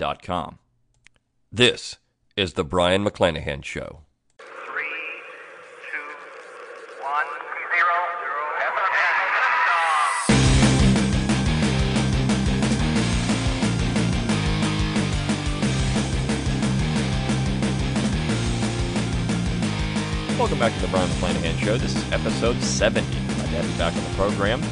Learntruehistory.com. This is the Brion McClanahan Show. Welcome back to the Brion McClanahan Show. This is episode 70. Glad to have you back on the program.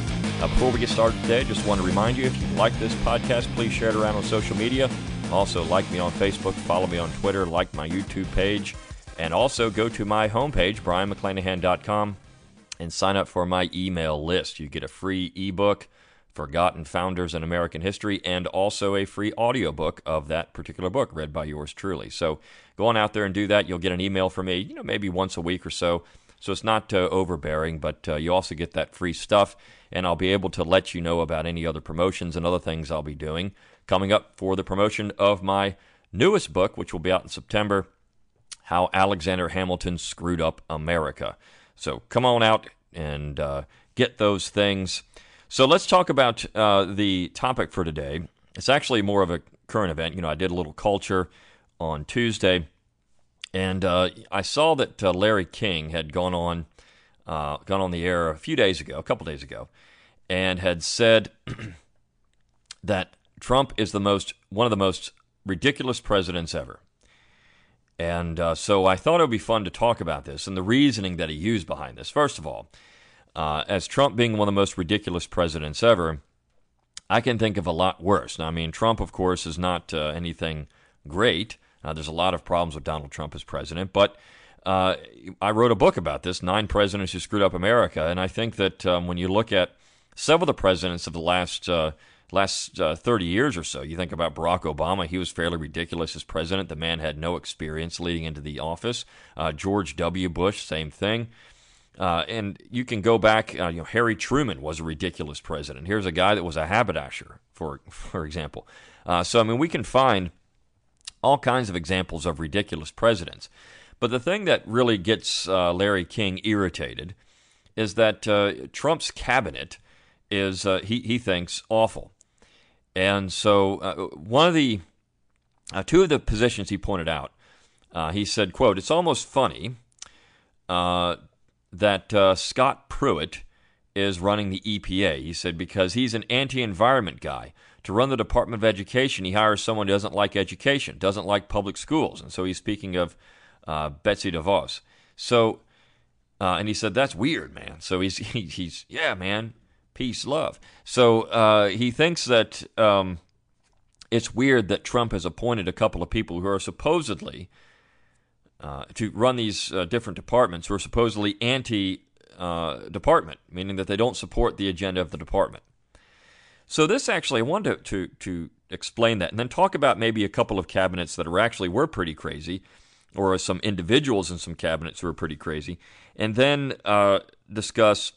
Uh, before we get started today, just want to remind you if you like this podcast, please share it around on social media. Also, like me on Facebook, follow me on Twitter, like my YouTube page, and also go to my homepage, brionmcclanahan.com, and sign up for my email list. You get a free ebook, Forgotten Founders in American History, and also a free audiobook of that particular book read by yours truly. So go on out there and do that. You'll get an email from me, you know, maybe once a week or so. So it's not uh, overbearing, but uh, you also get that free stuff, and I'll be able to let you know about any other promotions and other things I'll be doing coming up for the promotion of my newest book, which will be out in September How Alexander Hamilton Screwed Up America. So come on out and uh, get those things. So let's talk about uh, the topic for today. It's actually more of a current event. You know, I did a little culture on Tuesday, and uh, I saw that uh, Larry King had gone on uh, gone on the air a few days ago, a couple days ago, and had said that Trump is the most one of the most ridiculous presidents ever. And uh, so I thought it would be fun to talk about this and the reasoning that he used behind this. First of all, uh, as Trump being one of the most ridiculous presidents ever, I can think of a lot worse. Now, I mean, Trump, of course, is not uh, anything great. Uh, there's a lot of problems with Donald Trump as president, but uh, I wrote a book about this Nine Presidents Who Screwed Up America. And I think that um, when you look at several of the presidents of the last uh, last uh, 30 years or so. You think about Barack Obama, he was fairly ridiculous as president. The man had no experience leading into the office. Uh, George W. Bush, same thing. Uh, and you can go back, uh, you know, Harry Truman was a ridiculous president. Here's a guy that was a haberdasher, for, for example. Uh, so, I mean, we can find all kinds of examples of ridiculous presidents. But the thing that really gets uh, Larry King irritated is that Trump's cabinet is, he, he thinks, awful. And so, uh, one of the uh, two of the positions he pointed out, uh, he said, "quote It's almost funny uh, that uh, Scott Pruitt is running the EPA." He said because he's an anti-environment guy. To run the Department of Education, he hires someone who doesn't like education, doesn't like public schools, and so he's speaking of uh, Betsy DeVos. So, and he said that's weird, man. So he's he, he's yeah, man peace, love. So uh, he thinks that um, it's weird that Trump has appointed a couple of people who are supposedly uh, to run these uh, different departments who are supposedly anti department, meaning that they don't support the agenda of the department. So this actually, I wanted to, to, to explain that and then talk about maybe a couple of cabinets that are actually were pretty crazy, or some individuals in some cabinets who are pretty crazy, and then uh, discuss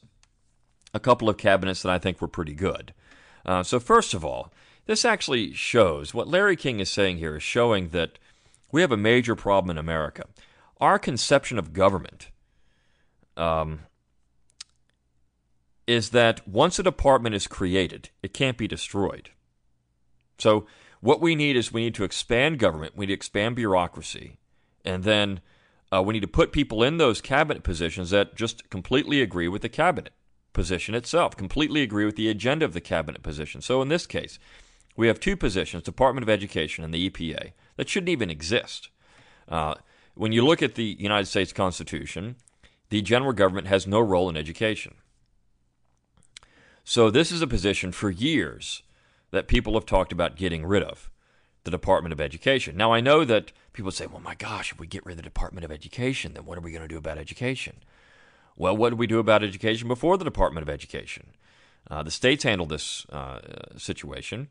a couple of cabinets that I think were pretty good. Uh, so, first of all, this actually shows what Larry King is saying here is showing that we have a major problem in America. Our conception of government um, is that once a department is created, it can't be destroyed. So, what we need is we need to expand government, we need to expand bureaucracy, and then uh, we need to put people in those cabinet positions that just completely agree with the cabinet position itself, completely agree with the agenda of the cabinet position. So in this case, we have two positions, Department of Education and the EPA, that shouldn't even exist. Uh, when you look at the United States Constitution, the general government has no role in education. So this is a position for years that people have talked about getting rid of, the Department of Education. Now I know that people say, well, my gosh, if we get rid of the Department of Education, then what are we going to do about education? Well, what did we do about education before the Department of Education? Uh, the states handled this uh, situation,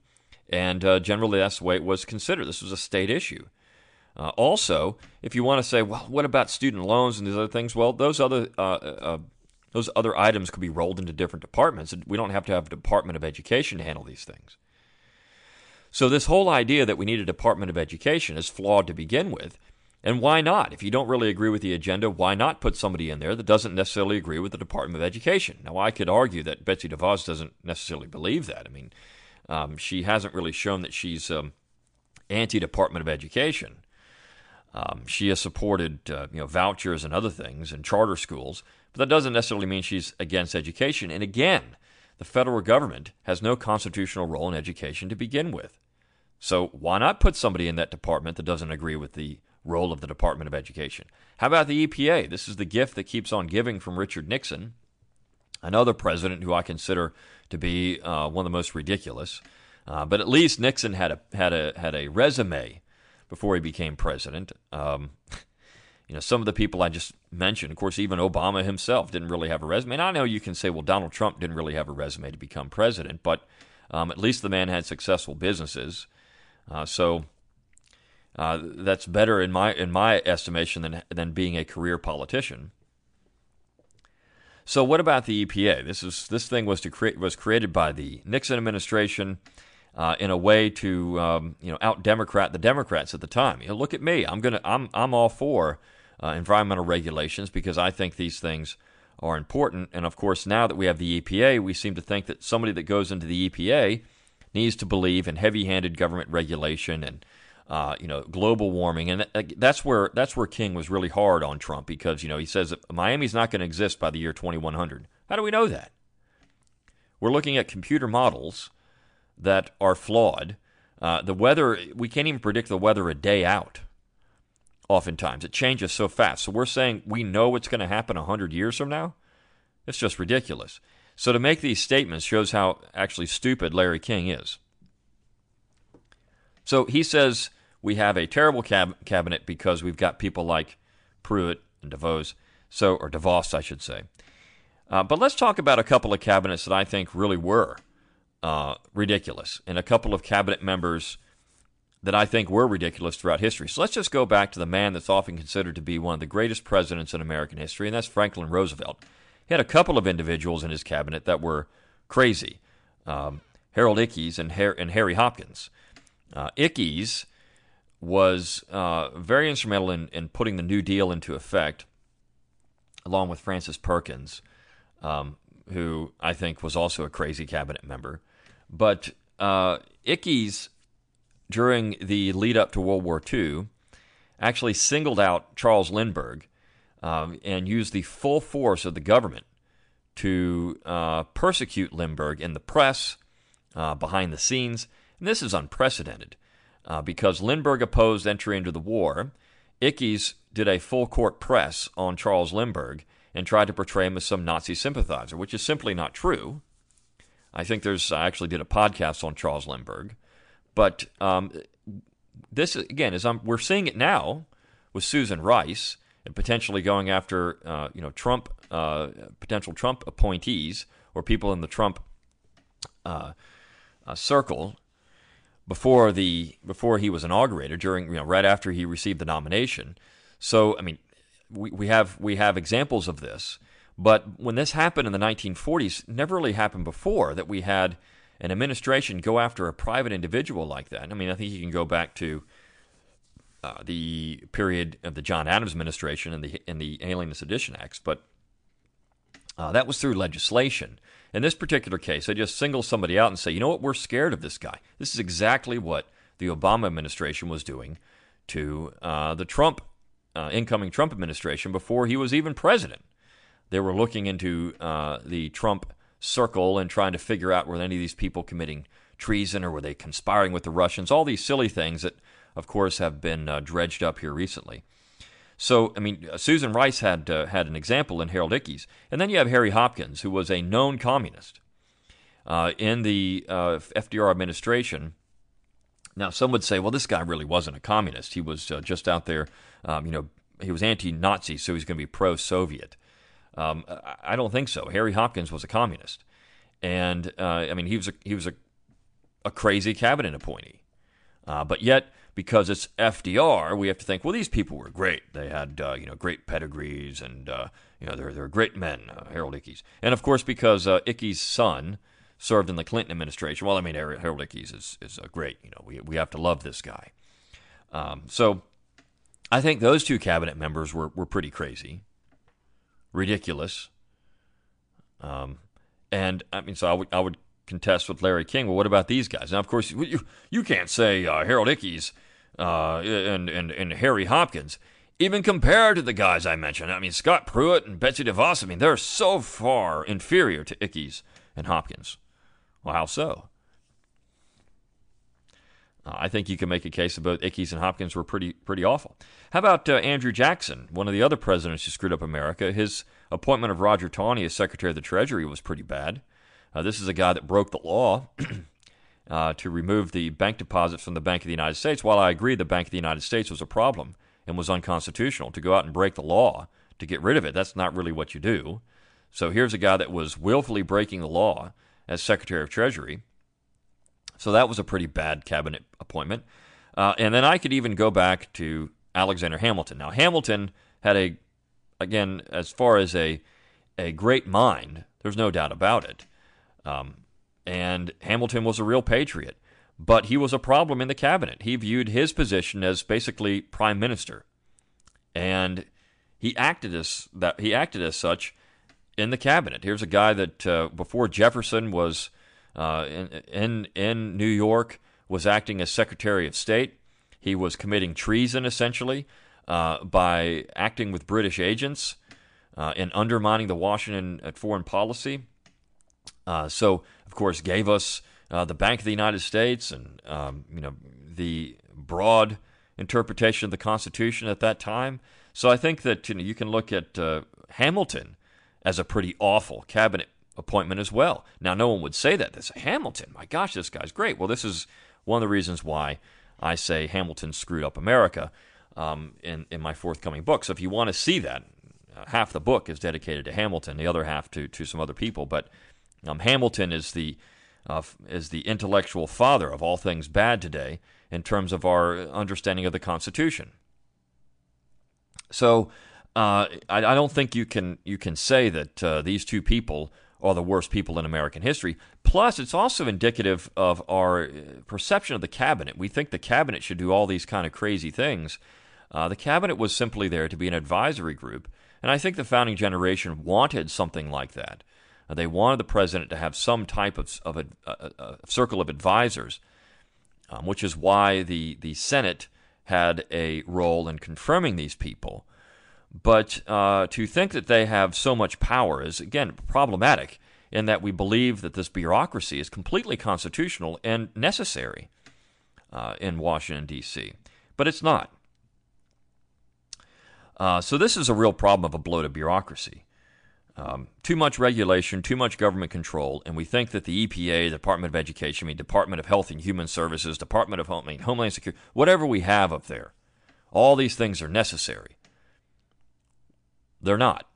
And uh, generally, that's the way it was considered. This was a state issue. Uh, also, if you want to say, well, what about student loans and these other things? Well, those other uh, uh, those other items could be rolled into different departments. We don't have to have a Department of Education to handle these things. So this whole idea that we need a Department of Education is flawed to begin with. And why not? If you don't really agree with the agenda, why not put somebody in there that doesn't necessarily agree with the Department of Education? Now, I could argue that Betsy DeVos doesn't necessarily believe that. I mean, um, she hasn't really shown that she's um, anti-Department of Education. Um, she has supported, uh, you know, vouchers and other things and charter schools, but that doesn't necessarily mean she's against education. And again, the federal government has no constitutional role in education to begin with. So why not put somebody in that department that doesn't agree with the role of the Department of Education? How about the EPA? This is the gift that keeps on giving from Richard Nixon, another president who I consider to be uh, one of the most ridiculous. Uh, but at least Nixon had a had a had a resume before he became president. Um, you know, some of the people I just mentioned, of course, even Obama himself didn't really have a resume. And I know you can say, well, Donald Trump didn't really have a resume to become president, but um, at least the man had successful businesses. Uh, so uh, that's better in my in my estimation than than being a career politician. So what about the EPA? This is this thing was to create was created by the Nixon administration uh, in a way to um, you know out Democrat the Democrats at the time. You know, look at me. I'm gonna I'm I'm all for uh, environmental regulations because I think these things are important. And of course, now that we have the EPA, we seem to think that somebody that goes into the EPA needs to believe in heavy-handed government regulation and uh, you know global warming, and that's where that's where King was really hard on Trump because you know he says Miami's not going to exist by the year 2100. How do we know that? We're looking at computer models that are flawed. Uh, the weather we can't even predict the weather a day out. Oftentimes it changes so fast. So we're saying we know what's going to happen 100 years from now. It's just ridiculous. So to make these statements shows how actually stupid Larry King is. So he says we have a terrible cab- cabinet because we've got people like Pruitt and DeVos, so or DeVos, I should say. Uh, but let's talk about a couple of cabinets that I think really were uh, ridiculous, and a couple of cabinet members that I think were ridiculous throughout history. So let's just go back to the man that's often considered to be one of the greatest presidents in American history, and that's Franklin Roosevelt. He had a couple of individuals in his cabinet that were crazy um, Harold Ickes and, and Harry Hopkins. Uh, Ickes was uh, very instrumental in, in putting the New Deal into effect, along with Frances Perkins, um, who I think was also a crazy cabinet member. But uh, during the lead up to World War II, actually singled out Charles Lindbergh um, and used the full force of the government to uh, persecute Lindbergh in the press, uh, behind the scenes. And this is unprecedented uh, because Lindbergh opposed entry into the war. Ickes did a full court press on Charles Lindbergh and tried to portray him as some Nazi sympathizer, which is simply not true. I think there's I actually did a podcast on Charles Lindbergh, but um, this again is um, we're seeing it now with Susan Rice and potentially going after uh, you know Trump uh, potential Trump appointees or people in the Trump uh, uh circle before the before he was inaugurated during you know right after he received the nomination. So I mean we, we have we have examples of this. But when this happened in the 1940s, never really happened before that we had an administration go after a private individual like that. I mean, I think you can go back to uh, the period of the John Adams administration and the in the Alien and Sedition Acts, but uh, that was through legislation. In this particular case, they just single somebody out and say, you know what, we're scared of this guy. This is exactly what the Obama administration was doing to uh, the Trump uh, incoming Trump administration before he was even president. They were looking into uh, the Trump circle and trying to figure out were any of these people committing treason or were they conspiring with the Russians? All these silly things that, of course, have been uh, dredged up here recently. So, I mean, uh, Susan Rice had uh, had an example in Harold Ickes, and then you have Harry Hopkins, who was a known communist uh, in the uh, FDR administration. Now, some would say, well, this guy really wasn't a communist. He was uh, just out there, um, you know, he was anti-Nazi, so he's going to be pro-Soviet. Um, I don't think so. Harry Hopkins was a communist, and uh, I mean, he was a, he was a a crazy cabinet appointee. But yet, because it's FDR, we have to think, well, these people were great. They had uh, you know great pedigrees, and uh, you know they're they're great men, uh, Harold Ickes. And of course, because uh, Ickes' son served in the Clinton administration. Well, I mean, Harold Ickes is is uh, great. You know, we we have to love this guy. Um, so, I think those two cabinet members were were pretty crazy, ridiculous. Um, and I mean, so I would I would contest with Larry King. Well, what about these guys? Now, of course, you you can't say uh, Harold Ickes uh, and, and and Harry Hopkins even compared to the guys I mentioned. I mean, Scott Pruitt and Betsy DeVos. I mean, they're so far inferior to Ickes and Hopkins. Well, how so? Uh, I think you can make a case that both Ickes and Hopkins were pretty pretty awful. How about uh, Andrew Jackson, one of the other presidents who screwed up America? His appointment of Roger Taney as Secretary of the Treasury was pretty bad. Uh, this is a guy that broke the law uh, to remove the bank deposits from the Bank of the United States. While I agree the Bank of the United States was a problem and was unconstitutional, to go out and break the law to get rid of it, that's not really what you do. So here's a guy that was willfully breaking the law as Secretary of Treasury. So that was a pretty bad cabinet appointment. Uh, and then I could even go back to Alexander Hamilton. Now, Hamilton had a, again, as far as a, a great mind, there's no doubt about it. Um, and Hamilton was a real patriot, but he was a problem in the cabinet. He viewed his position as basically prime minister, and he acted as that. He acted as such in the cabinet. Here's a guy that uh, before Jefferson was uh, in, in in New York was acting as Secretary of State. He was committing treason essentially uh, by acting with British agents uh, and undermining the Washington uh, foreign policy. Uh, so, of course, gave us uh, the Bank of the United States and um, you know the broad interpretation of the Constitution at that time. So I think that you know you can look at uh, Hamilton as a pretty awful cabinet appointment as well. Now, no one would say that. Say Hamilton. My gosh, this guy's great. Well, this is one of the reasons why I say Hamilton screwed up America um, in in my forthcoming book. So if you want to see that, uh, half the book is dedicated to Hamilton, the other half to to some other people, but um, Hamilton is the uh, is the intellectual father of all things bad today in terms of our understanding of the Constitution. So uh, I, I, don't think you can you can say that uh, these two people are the worst people in American history. Plus, it's also indicative of our uh, perception of the cabinet. We think the cabinet should do all these kind of crazy things. Uh, the cabinet was simply there to be an advisory group, and I think the founding generation wanted something like that. Uh, they wanted the president to have some type of, of a, a, a circle of advisors, um, which is why the, the Senate had a role in confirming these people. But uh, to think that they have so much power is, again, problematic in that we believe that this bureaucracy is completely constitutional and necessary uh, in Washington, D.C. But it's not. Uh, so this is a real problem of a bloated bureaucracy. Um, too much regulation, too much government control, and we think that the EPA, the Department of Education, I mean Department of Health and Human Services, Department of Home, I mean, Homeland Security, whatever we have up there, all these things are necessary. They're not.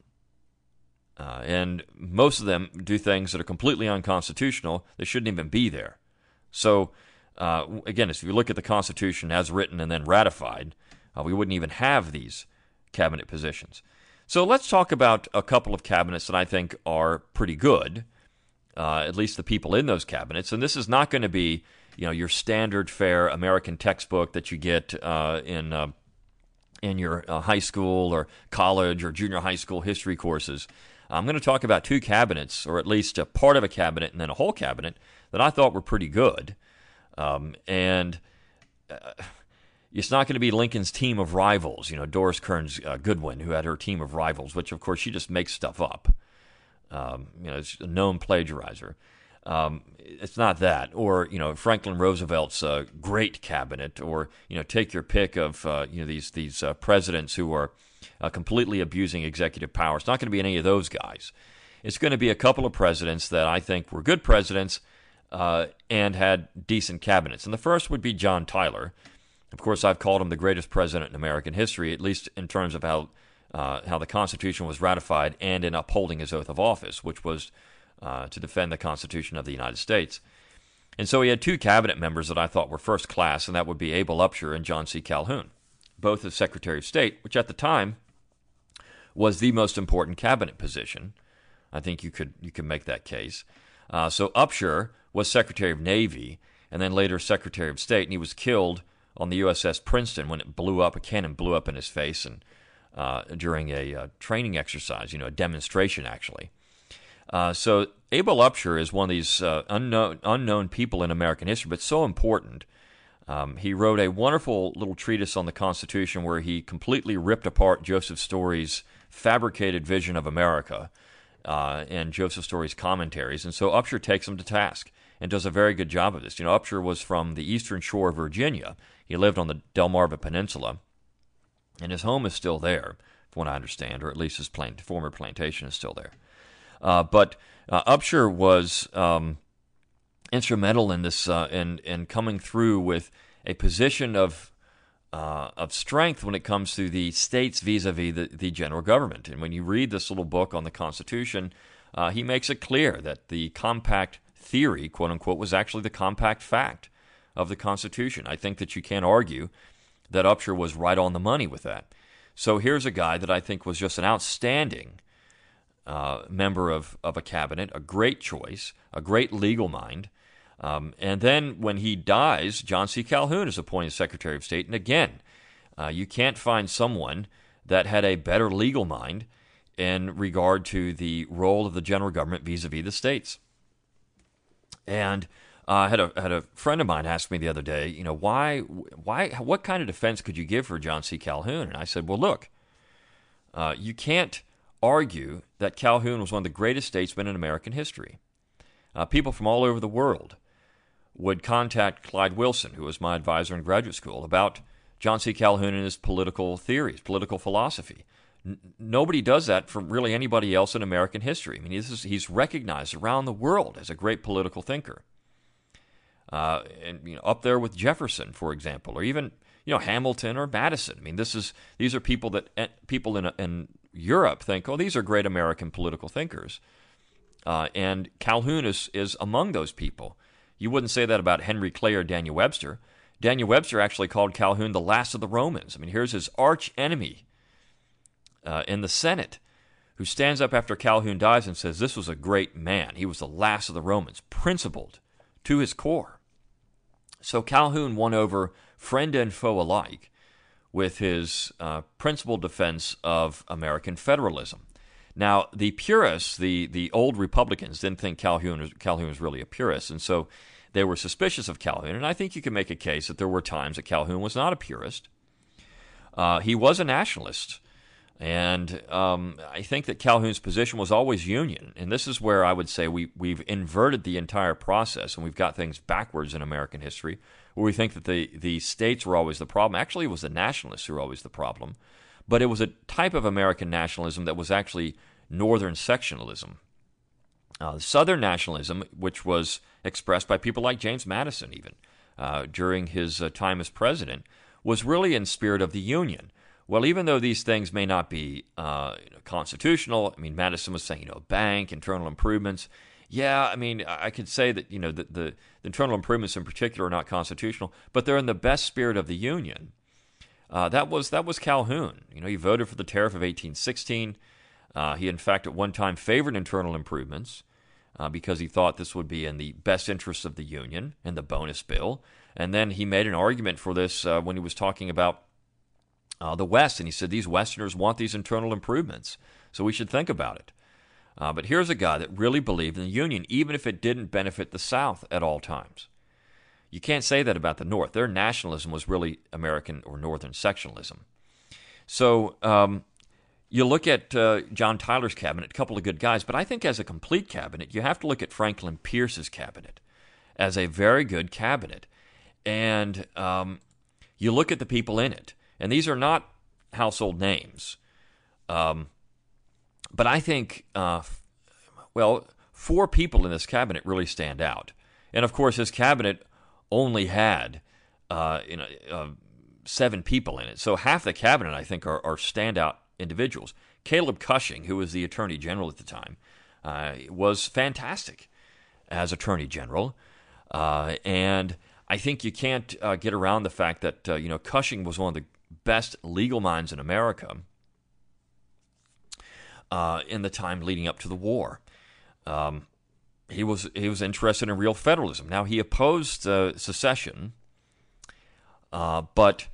Uh, and most of them do things that are completely unconstitutional. They shouldn't even be there. So, uh, again, if you look at the Constitution as written and then ratified, uh, we wouldn't even have these cabinet positions. So let's talk about a couple of cabinets that I think are pretty good, uh, at least the people in those cabinets. And this is not going to be, you know, your standard fare American textbook that you get uh, in uh, in your uh, high school or college or junior high school history courses. I'm going to talk about two cabinets, or at least a part of a cabinet and then a whole cabinet that I thought were pretty good. Um, and uh, it's not going to be Lincoln's team of rivals, you know, Doris Kearns uh, Goodwin, who had her team of rivals, which of course she just makes stuff up. Um, you know, it's a known plagiarizer. Um, it's not that, or you know, Franklin Roosevelt's uh, great cabinet, or you know, take your pick of uh, you know these these uh, presidents who are uh, completely abusing executive power. It's not going to be any of those guys. It's going to be a couple of presidents that I think were good presidents uh, and had decent cabinets. And the first would be John Tyler of course, I've called him the greatest president in American history, at least in terms of how uh, how the Constitution was ratified and in upholding his oath of office, which was uh, to defend the Constitution of the United States. And so he had two cabinet members that I thought were first class, and that would be Abel Upshur and John C. Calhoun, both as Secretary of State, which at the time was the most important cabinet position. I think you could you could make that case. Uh, so Upshur was Secretary of Navy and then later Secretary of State, and he was killed on the USS Princeton when it blew up. A cannon blew up in his face and uh, during a uh, training exercise, you know, a demonstration actually. Uh, so Abel Upshur is one of these uh, unknown unknown people in American history, but so important. Um, he wrote a wonderful little treatise on the Constitution where he completely ripped apart Joseph Story's fabricated vision of America uh, and Joseph Story's commentaries. And so Upshur takes him to task and does a very good job of this. You know, Upshur was from the eastern shore of Virginia. He lived on the Delmarva Peninsula, and his home is still there, from what I understand, or at least his plant, former plantation is still there. Uh, but uh, Upshur was um, instrumental in this uh, in in coming through with a position of uh, of strength when it comes to the states vis-a-vis the, the general government. And when you read this little book on the Constitution, uh, he makes it clear that the compact theory, quote unquote, was actually the compact fact of the Constitution. I think that you can't argue that Upshur was right on the money with that. So here's a guy that I think was just an outstanding uh, member of, of a cabinet, a great choice, a great legal mind. Um, and then when he dies, John C. Calhoun is appointed Secretary of State. And again, uh, you can't find someone that had a better legal mind in regard to the role of the general government vis a vis the states. And uh, I had a had a friend of mine ask me the other day, you know, why why what kind of defense could you give for John C. Calhoun? And I said, well, look, uh, you can't argue that Calhoun was one of the greatest statesmen in American history. Uh, people from all over the world would contact Clyde Wilson, who was my advisor in graduate school, about John C. Calhoun and his political theories, political philosophy. N- nobody does that from really anybody else in American history. I mean, is, he's recognized around the world as a great political thinker. Uh, and you know, up there with Jefferson, for example, or even you know Hamilton or Madison. I mean, this is these are people that eh, people in in Europe think, oh, these are great American political thinkers. Uh, and Calhoun is, is among those people. You wouldn't say that about Henry Clay or Daniel Webster. Daniel Webster actually called Calhoun the last of the Romans. I mean, here's his arch enemy uh, in the Senate who stands up after Calhoun dies and says, This was a great man. He was the last of the Romans, principled to his core. So Calhoun won over friend and foe alike with his uh, principal defense of American federalism. Now, the purists, the, the old Republicans, didn't think Calhoun was, Calhoun was really a purist, and so they were suspicious of Calhoun. And I think you can make a case that there were times that Calhoun was not a purist. Uh, he was a nationalist. And um, I think that Calhoun's position was always Union. And this is where I would say we, we've inverted the entire process and we've got things backwards in American history where we think that the, the states were always the problem. Actually, it was the nationalists who were always the problem. But it was a type of American nationalism that was actually Northern sectionalism. Uh, Southern nationalism, which was expressed by people like James Madison, even uh, during his uh, time as president, was really in spirit of the Union. Well, even though these things may not be uh, constitutional, I mean, Madison was saying, you know, bank, internal improvements yeah, I mean, I could say that you know the, the, the, internal improvements in particular are not constitutional, but they're in the best spirit of the Union. Uh, that was that was Calhoun. You know, he voted for the tariff of 1816. Uh, he, in fact, at one time favored internal improvements uh, because he thought this would be in the best interest of the Union and the bonus bill. And then he made an argument for this uh, when he was talking about uh, the West, and he said these Westerners want these internal improvements, so we should think about it. Uh, but here's a guy that really believed in the Union, even if it didn't benefit the South at all times. You can't say that about the North. Their nationalism was really American or Northern sectionalism. So um, you look at uh, John Tyler's cabinet, a couple of good guys, but I think as a complete cabinet, you have to look at Franklin Pierce's cabinet as a very good cabinet. And um, you look at the people in it, and these are not household names. Um, but I think, uh, well, four people in this cabinet really stand out. And of course, his cabinet only had uh, you know, uh, seven people in it. So half the cabinet, I think, are, are standout individuals. Caleb Cushing, who was the Attorney General at the time, uh, was fantastic as Attorney General. Uh, and I think you can't uh, get around the fact that you know Cushing was one of the best legal minds in America uh, in the time leading up to the war. Um, he was he was interested in real federalism. Now he opposed uh, secession, uh, but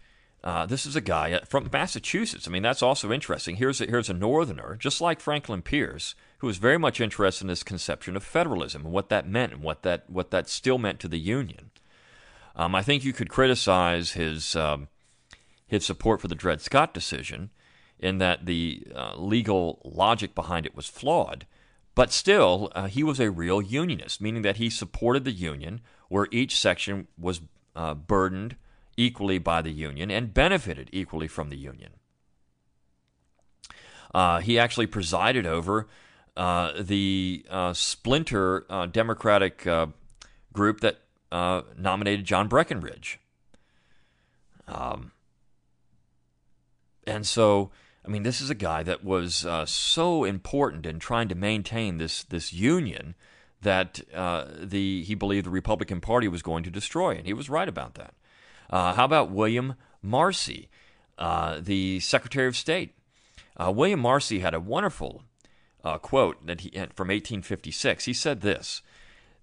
uh, this is a guy from Massachusetts. I mean, that's also interesting. Here's a, here's a Northerner, just like Franklin Pierce, who was very much interested in this conception of federalism and what that meant and what that what that still meant to the Union. Um, I think you could criticize his um, his support for the Dred Scott decision in that the uh, legal logic behind it was flawed. But still, uh, he was a real unionist, meaning that he supported the union where each section was uh, burdened equally by the union and benefited equally from the union. Uh, he actually presided over uh, the uh, splinter Democratic group that nominated John Breckinridge. Um, and so I mean, this is a guy that was uh, so important in trying to maintain this this union that uh, the he believed the Republican Party was going to destroy, and he was right about that. Uh, how about William Marcy, uh, the Secretary of State? Uh, William Marcy had a wonderful uh, quote that he from 1856. He said this.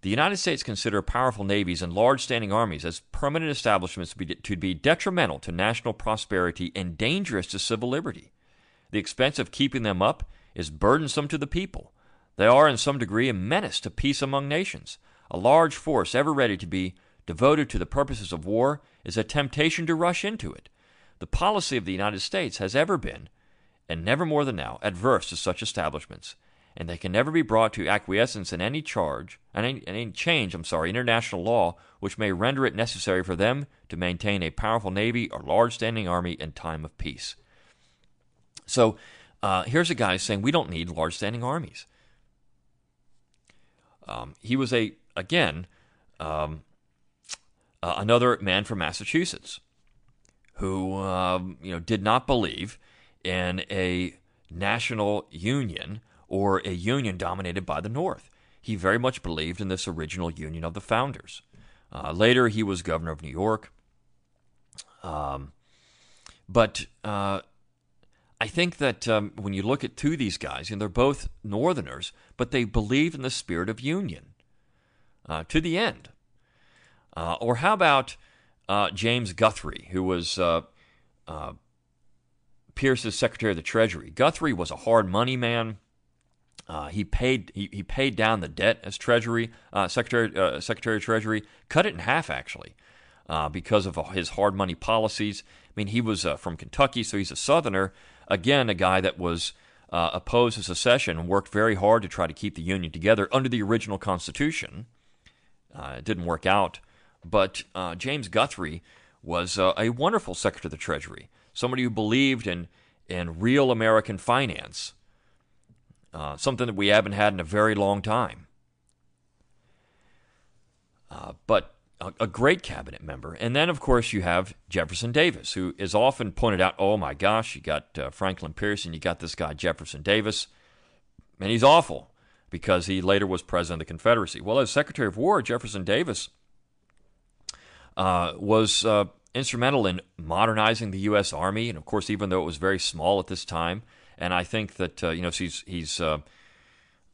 The United States consider powerful navies and large standing armies as permanent establishments to be, to be detrimental to national prosperity and dangerous to civil liberty. The expense of keeping them up is burdensome to the people. They are, in some degree, a menace to peace among nations. A large force ever ready to be devoted to the purposes of war is a temptation to rush into it. The policy of the United States has ever been, and never more than now, adverse to such establishments, and they can never be brought to acquiescence in any charge, and any, any change, I'm sorry, international law which may render it necessary for them to maintain a powerful navy or large standing army in time of peace. So uh, here's a guy saying we don't need large standing armies. Um, he was a again um, uh, another man from Massachusetts who um, you know did not believe in a national union or a union dominated by the North. He very much believed in this original union of the founders. Uh, later, he was governor of New York. Um, but uh, I think that um, when you look at two of these guys, and they're both Northerners, but they believe in the spirit of union uh, to the end. Uh, or how about uh, James Guthrie, who was uh, Pierce's Secretary of the Treasury? Guthrie was a hard money man. Uh, he paid he, he paid down the debt as Treasury Secretary Secretary of Treasury, cut it in half actually, because of his hard money policies. I mean, he was from Kentucky, so he's a Southerner Again, a guy that was uh, opposed to secession and worked very hard to try to keep the Union together under the original Constitution. Uh, it didn't work out. But uh, James Guthrie was uh, a wonderful Secretary of the Treasury, somebody who believed in, in real American finance, uh, something that we haven't had in a very long time. Uh, but a, a, great cabinet member. And then, of course, you have Jefferson Davis, who is often pointed out oh my gosh, you got uh, Franklin Pierce and you got this guy, Jefferson Davis. And he's awful because he later was president of the Confederacy. Well, as Secretary of War, Jefferson Davis uh, was uh, instrumental in modernizing the U.S. Army. And of course, even though it was very small at this time, and I think that, uh, you know, he's, he's uh,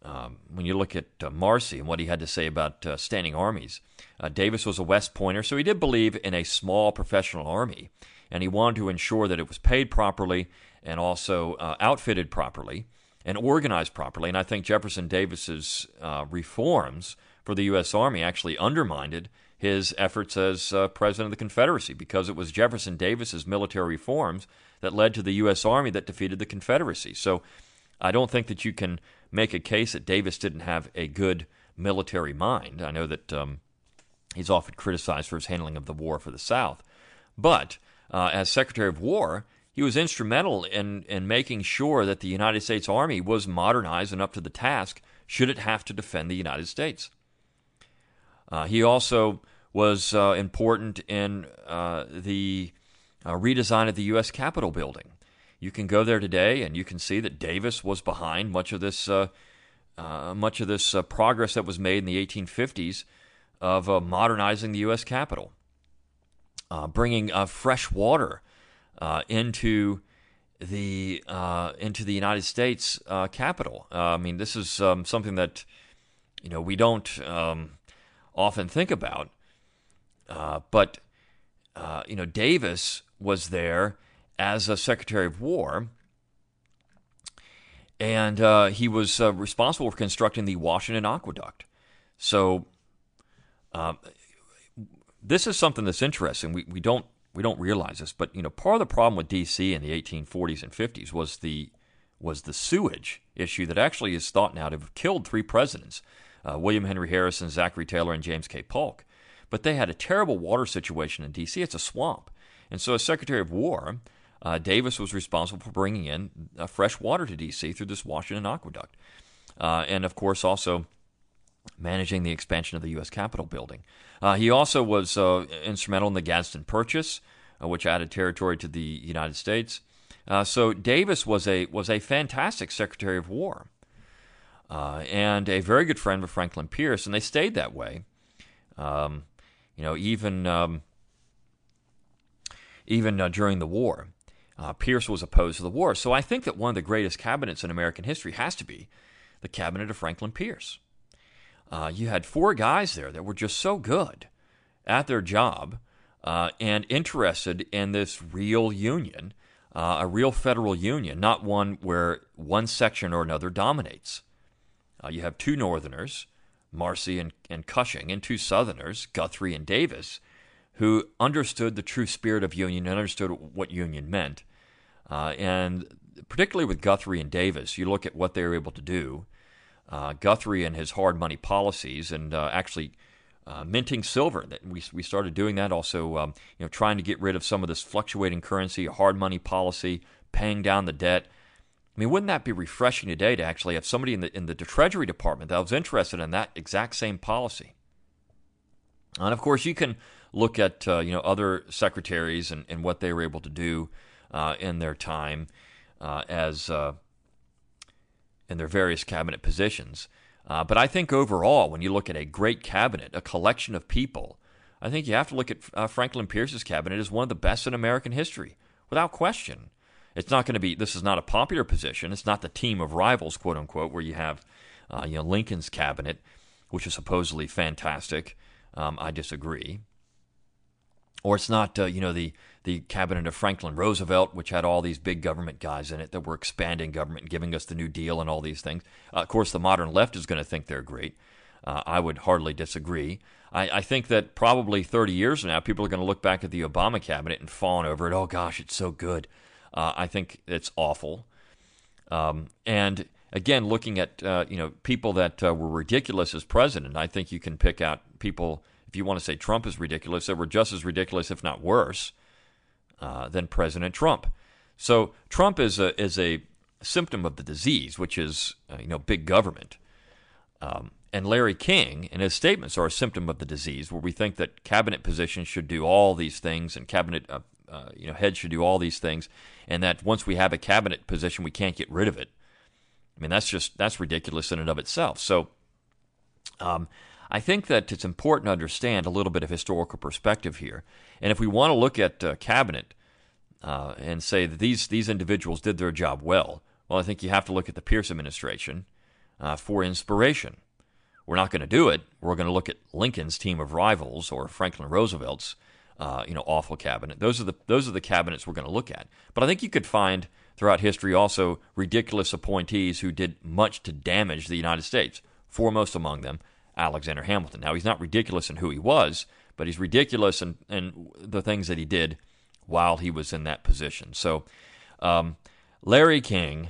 um, when you look at uh, Marcy and what he had to say about uh, standing armies, uh, Davis was a West Pointer, so he did believe in a small professional army, and he wanted to ensure that it was paid properly and also uh, outfitted properly and organized properly. And I think Jefferson Davis's reforms for the U.S. Army actually undermined his efforts as president of the Confederacy because it was Jefferson Davis's military reforms that led to the U.S. Army that defeated the Confederacy. So I don't think that you can make a case that Davis didn't have a good military mind. I know that um, he's often criticized for his handling of the war for the South. But uh, as Secretary of War, he was instrumental in, in making sure that the United States Army was modernized and up to the task should it have to defend the United States. Uh, he also was uh, important in uh, the redesign of the U.S. Capitol building you can go there today and you can see that Davis was behind much of this uh, uh, much of this uh, progress that was made in the 1850s of uh, modernizing the U.S. Capitol, uh, bringing uh, fresh water uh, into the into the United States Capitol. I mean, this is um, something that you know we don't um, often think about, but you know Davis was there as a Secretary of War and uh, he was uh, responsible for constructing the Washington Aqueduct. So, um, this is something that's interesting. We, we don't we don't realize this, but you know, part of the problem with D.C. in the 1840s and 50s was the was the sewage issue that actually is thought now to have killed three presidents: uh, William Henry Harrison, Zachary Taylor, and James K. Polk. But they had a terrible water situation in D.C. It's a swamp, and so as Secretary of War, uh, Davis was responsible for bringing in uh, fresh water to D.C. through this Washington aqueduct. Uh, and of course, also managing the expansion of the U.S. Capitol building. Uh, he also was uh, instrumental in the Gadsden Purchase, uh, which added territory to the United States. so Davis was a was a fantastic Secretary of War. and a very good friend of Franklin Pierce, and they stayed that way. Um, you know, even um, even during the war. Uh, Pierce was opposed to the war. So I think that one of the greatest cabinets in American history has to be the cabinet of Franklin Pierce. Uh, you had four guys there that were just so good at their job uh, and interested in this real union, uh, a real federal union, not one where one section or another dominates. Uh, you have two Northerners, Marcy and, and Cushing, and two Southerners, Guthrie and Davis, who understood the true spirit of union and understood what union meant. Uh, and particularly with Guthrie and Davis, you look at what they were able to do. Uh, Guthrie and his hard money policies, and uh, actually uh, minting silver. That we we started doing that. Also, um, you know, trying to get rid of some of this fluctuating currency, hard money policy, paying down the debt. I mean, wouldn't that be refreshing today to actually have somebody in the in the Treasury Department that was interested in that exact same policy? And of course, you can look at uh, you know other secretaries and, and what they were able to do uh, in their time uh, as uh, in their various cabinet positions. Uh, but I think overall, when you look at a great cabinet, a collection of people, I think you have to look at uh, Franklin Pierce's cabinet as one of the best in American history, without question. It's not going to be. This is not a popular position. It's not the team of rivals, quote unquote, where you have, you know, Lincoln's cabinet, which is supposedly fantastic. Um, I disagree. Or it's not, uh, you know, the the cabinet of Franklin Roosevelt, which had all these big government guys in it that were expanding government and giving us the New Deal and all these things. Uh, of course, the modern left is going to think they're great. Uh, I would hardly disagree. I, I, think that probably 30 years from now, people are going to look back at the Obama cabinet and fawn over it. Oh gosh, it's so good. Uh, I think it's awful. Um, and again, looking at uh, you know people that uh, were ridiculous as president, I think you can pick out people if you want to say Trump is ridiculous, that were just as ridiculous, if not worse, uh, than President Trump. So Trump is a is a symptom of the disease, which is uh, you know big government. Um, and Larry King and his statements are a symptom of the disease, where we think that cabinet positions should do all these things, and cabinet uh, uh, you know heads should do all these things, and that once we have a cabinet position, we can't get rid of it. I mean, that's just that's ridiculous in and of itself. So, um, I think that it's important to understand a little bit of historical perspective here. And if we want to look at uh, cabinet uh, and say that these these individuals did their job well, well, I think you have to look at the Pierce administration uh, for inspiration. We're not going to do it. We're going to look at Lincoln's team of rivals or Franklin Roosevelt's, uh, you know, awful cabinet. Those are the those are the cabinets we're going to look at. But I think you could find throughout history also ridiculous appointees who did much to damage the United States. Foremost among them, Alexander Hamilton. Now, he's not ridiculous in who he was, but he's ridiculous in, in the things that he did while he was in that position. So, um, Larry King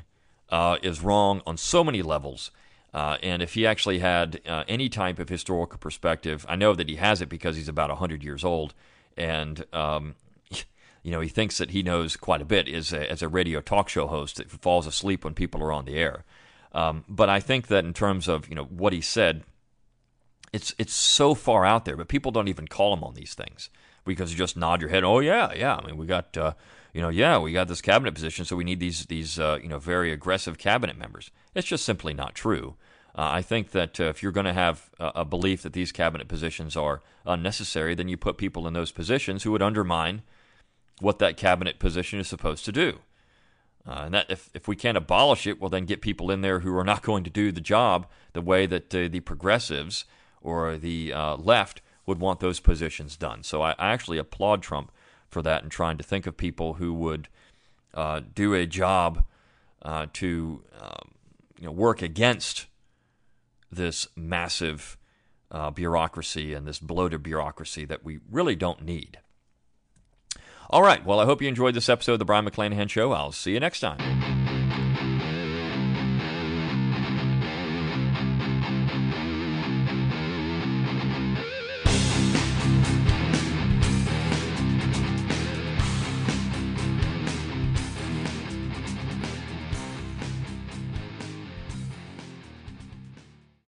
uh, is wrong on so many levels. Uh, and if he actually had uh, any type of historical perspective, I know that he has it because he's about 100 years old. And, um, you know, he thinks that he knows quite a bit as a, as a radio talk show host that falls asleep when people are on the air. Um, but I think that in terms of, you know, what he said it's it's so far out there, but people don't even call them on these things because you just nod your head. Oh yeah, yeah. I mean, we got uh, you know, yeah, we got this cabinet position, so we need these these uh, you know very aggressive cabinet members. It's just simply not true. Uh, I think that uh, if you're going to have a, belief that these cabinet positions are unnecessary, then you put people in those positions who would undermine what that cabinet position is supposed to do. Uh, and that if, if we can't abolish it, well, then get people in there who are not going to do the job the way that uh, the progressives or the uh, left would want those positions done. So I, I, actually applaud Trump for that and trying to think of people who would uh, do a job uh, to um, you know, work against this massive uh, bureaucracy and this bloated bureaucracy that we really don't need. All right. Well, I hope you enjoyed this episode of the Brion McClanahan Show. I'll see you next time.